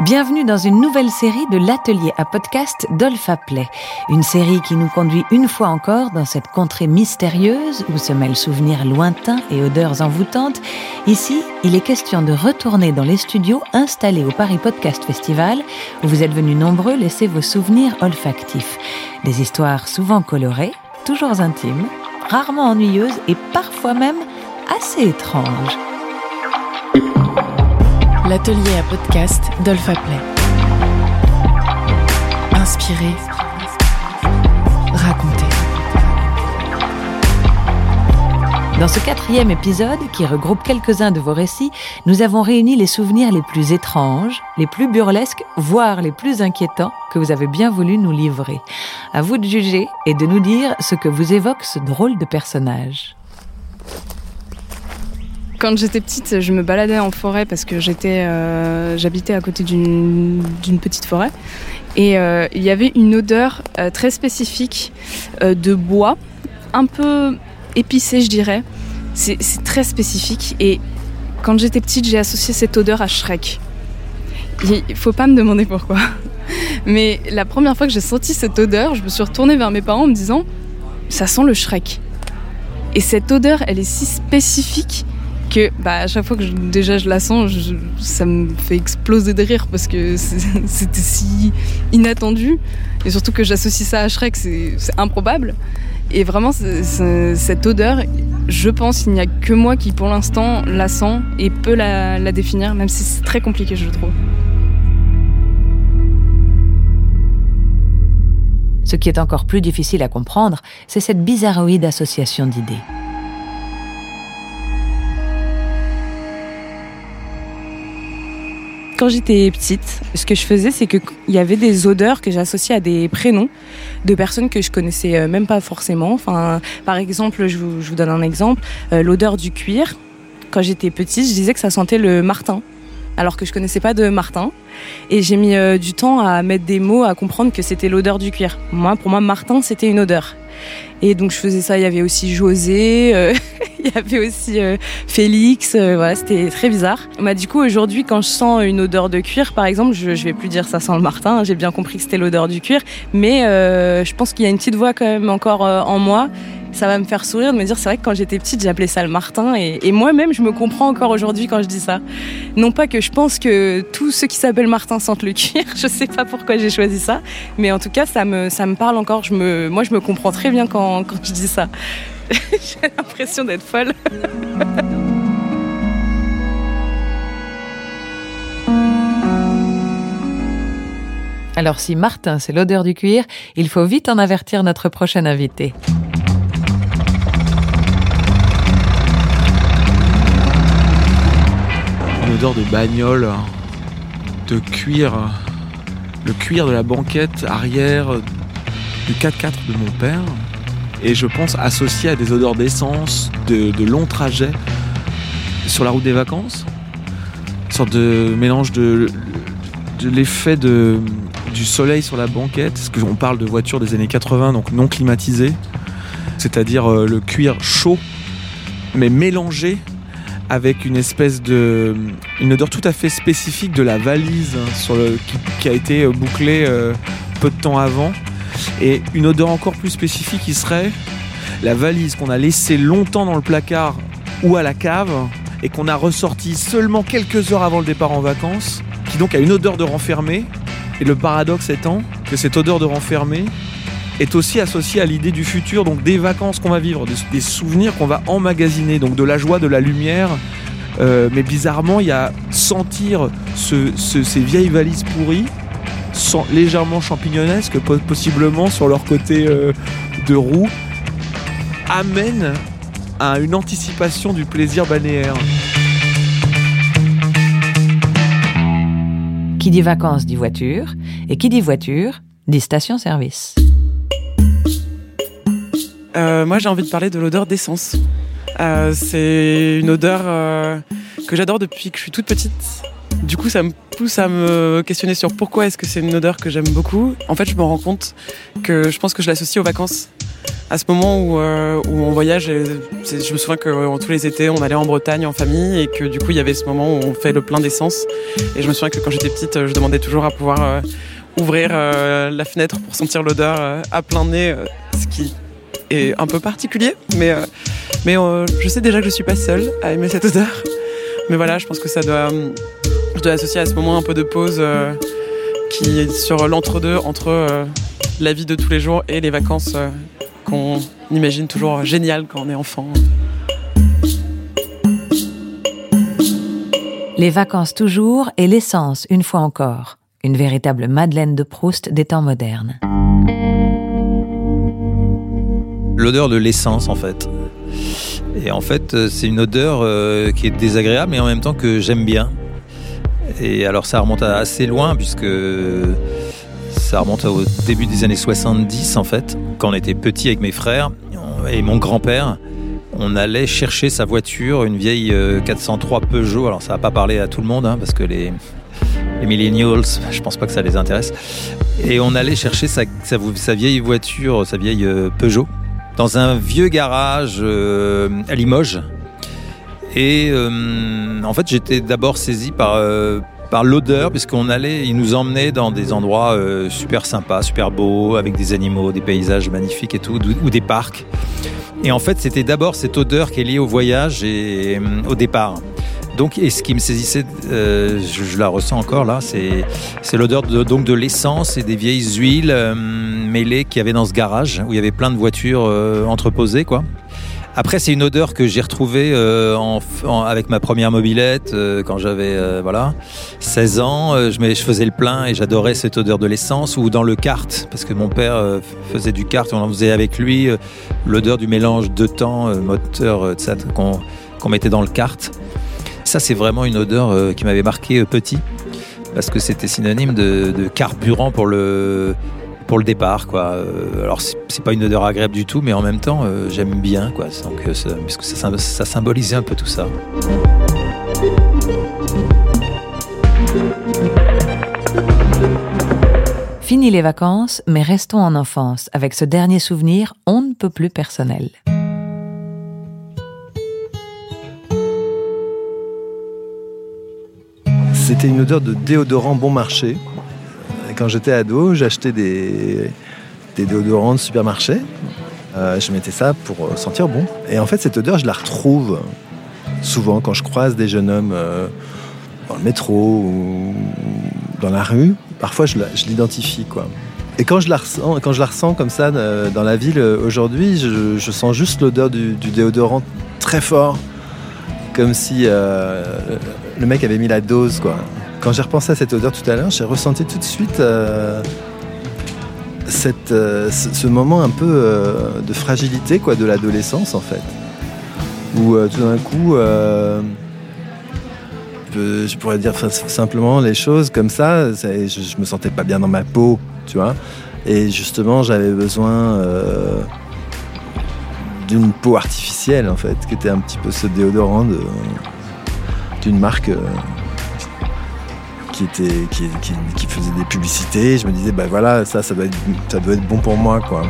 Bienvenue dans une nouvelle série de l'atelier à podcast d'Olfa Play. Une série qui nous conduit une fois encore dans cette contrée mystérieuse où se mêlent souvenirs lointains et odeurs envoûtantes. Ici, il est question de retourner dans les studios installés au Paris Podcast Festival où vous êtes venus nombreux laisser vos souvenirs olfactifs. Des histoires souvent colorées, toujours intimes, rarement ennuyeuses et parfois même assez étranges l'atelier à podcast d'Olfa Play. Inspirer, raconter. Dans ce quatrième épisode, qui regroupe quelques-uns de vos récits, nous avons réuni les souvenirs les plus étranges, les plus burlesques, voire les plus inquiétants que vous avez bien voulu nous livrer. À vous de juger et de nous dire ce que vous évoque ce drôle de personnage. Quand j'étais petite, je me baladais en forêt parce que euh, j'habitais à côté d'une, petite forêt. Et euh, il y avait une odeur euh, très spécifique de bois, un peu épicé, je dirais. C'est, très spécifique. Et quand j'étais petite, j'ai associé cette odeur à Shrek. Il faut pas me demander pourquoi. Mais la première fois que j'ai senti cette odeur, je me suis retournée vers mes parents en me disant ça sent le Shrek. Et cette odeur, elle est si spécifique que bah, à chaque fois que déjà je la sens, ça me fait exploser de rire parce que c'était si inattendu. Et surtout que j'associe ça à Shrek, c'est improbable. Et vraiment, cette odeur, je pense qu'il n'y a que moi qui pour l'instant la sent et peut la, la définir, même si c'est très compliqué, je trouve. Ce qui est encore plus difficile à comprendre, c'est cette bizarroïde association d'idées. Quand j'étais petite, ce que je faisais, c'est qu'il y avait des odeurs que j'associais à des prénoms de personnes que je connaissais euh, même pas forcément. Enfin, par exemple, je vous, donne un exemple, euh, l'odeur du cuir. Quand j'étais petite, je disais que ça sentait le martin alors que je connaissais pas de Martin. Et j'ai mis euh, du temps à mettre des mots, à comprendre que c'était l'odeur du cuir. Moi, pour moi, Martin, c'était une odeur. Et donc je faisais ça. Il y avait aussi José, euh, il y avait aussi euh, Félix. Euh, voilà, c'était très bizarre. Bah, du coup, aujourd'hui, quand je sens une odeur de cuir, par exemple, je, je vais plus dire ça sent le Martin. J'ai bien compris que c'était l'odeur du cuir, mais je pense qu'il y a une petite voix quand même encore en moi ça va me faire sourire de me dire c'est vrai que quand j'étais petite j'appelais ça le Martin et, moi-même je me comprends encore aujourd'hui quand je dis ça. Non pas que je pense que tous ceux qui s'appellent Martin sentent le cuir, je sais pas pourquoi j'ai choisi ça, mais en tout cas ça me, ça me parle encore, je me, moi je me comprends très bien quand, quand je dis ça. j'ai l'impression d'être folle. Alors si Martin, c'est l'odeur du cuir, il faut vite en avertir notre prochain invité. De bagnole, de cuir, le cuir de la banquette arrière du 4x4 de mon père. Et je pense associé à des odeurs d'essence, de, longs trajets sur la route des vacances. Sorte de mélange de, l'effet du soleil sur la banquette, parce qu'on parle de voitures des années 80, donc non climatisées, c'est-à-dire euh, le cuir chaud, mais mélangé avec une espèce de une odeur tout à fait spécifique de la valise le, qui, a été euh, bouclée euh, peu de temps avant. Et une odeur encore plus spécifique qui serait la valise qu'on a laissée longtemps dans le placard ou à la cave et qu'on a ressorti seulement quelques heures avant le départ en vacances qui donc a une odeur de renfermé. Et le paradoxe étant que cette odeur de renfermé est aussi associé à l'idée du futur, donc des vacances qu'on va vivre, des, souvenirs qu'on va emmagasiner, donc de la joie, de la lumière. Euh, mais bizarrement, il y a sentir ces vieilles valises pourries, légèrement champignonesques, possiblement sur leur côté euh, de roue, amène à une anticipation du plaisir balnéaire. Qui dit vacances dit voiture, et qui dit voiture dit station-service. Euh, moi, j'ai envie de parler de l'odeur d'essence. Euh, c'est une odeur euh, que j'adore depuis que je suis toute petite. Du coup, ça me pousse à me questionner sur pourquoi est-ce que c'est une odeur que j'aime beaucoup. En fait, je me rends compte que je pense que je l'associe aux vacances. À ce moment où, on voyage, je me souviens que tous les étés, on allait en Bretagne en famille et que du coup, il y avait ce moment où on fait le plein d'essence. Et je me souviens que quand j'étais petite, je demandais toujours à pouvoir ouvrir la fenêtre pour sentir l'odeur à plein nez, ce est un peu particulier, mais, mais je sais déjà que je suis pas seule à aimer cette odeur. Mais voilà, je pense que ça doit je dois associer à ce moment un peu de pause euh, qui est sur l'entre-deux entre euh, la vie de tous les jours et les vacances euh, qu'on imagine toujours géniales quand on est enfant. Les vacances toujours et l'essence une fois encore. Une véritable Madeleine de Proust des temps modernes. L'odeur de l'essence en fait. Et en fait, c'est une odeur qui est désagréable mais en même temps que j'aime bien. Et alors ça remonte assez loin puisque ça remonte au début des années 70 en fait, quand on était petit avec mes frères et mon grand-père. On allait chercher sa voiture, une vieille 403 euh, Peugeot. Alors ça va pas parler à tout le monde hein, parce que les, millennials, je pense pas que ça les intéresse. Et on allait chercher sa, vieille voiture, sa vieille euh, Peugeot, dans un vieux garage euh, à Limoges. Et euh, en fait, j'étais d'abord saisi par, euh, par l'odeur, puisqu'on allait, il nous emmenait dans des endroits super sympas, super beaux, avec des animaux, des paysages magnifiques et tout, ou des parcs. Et en fait, c'était d'abord cette odeur qui est liée au voyage et au départ. Donc, et ce qui me saisissait, je, la ressens encore là, c'est, l'odeur de, de l'essence et des vieilles huiles mêlées qu'il y avait dans ce garage où il y avait plein de voitures entreposées, quoi. Après, c'est une odeur que j'ai retrouvée euh, avec ma première mobilette euh, quand j'avais euh, voilà 16 ans. je, faisais le plein et j'adorais cette odeur de l'essence ou dans le kart parce que mon père faisait du kart. On en faisait avec lui l'odeur du mélange de temps moteur qu'on mettait dans le kart. Ça, c'est vraiment une odeur qui m'avait marqué petit parce que c'était synonyme de, carburant pour le départ. Quoi. Euh, alors, c'est pas une odeur agréable du tout, mais en même temps, euh, j'aime bien, quoi. Donc, euh, ça, puisque ça, ça symbolisait un peu tout ça. Fini les vacances, mais restons en enfance avec ce dernier souvenir on ne peut plus personnel. C'était une odeur de déodorant bon marché quand j'étais ado, j'achetais des, déodorants de supermarché. Euh, je mettais ça pour euh, sentir bon. Et en fait, cette odeur, je la retrouve souvent quand je croise des jeunes hommes euh, dans le métro ou dans la rue. Parfois, je l'identifie. Et quand je la ressens, quand je la ressens comme ça dans la ville aujourd'hui, je, sens juste l'odeur du, déodorant très fort, comme si le mec avait mis la dose, quoi. Quand j'ai repensé à cette odeur tout à l'heure, j'ai ressenti tout de suite euh, cette, euh, ce, moment un peu euh, de fragilité quoi, de l'adolescence en fait. Où tout d'un coup, je, pourrais dire simplement les choses comme ça, je, je, me sentais pas bien dans ma peau, tu vois. Et justement, j'avais besoin d'une peau artificielle en fait, qui était un petit peu ce déodorant d'une marque qui, était, qui, faisait des publicités. Je me disais, bah voilà, ça, ça doit être, ça doit être bon pour moi, quoi.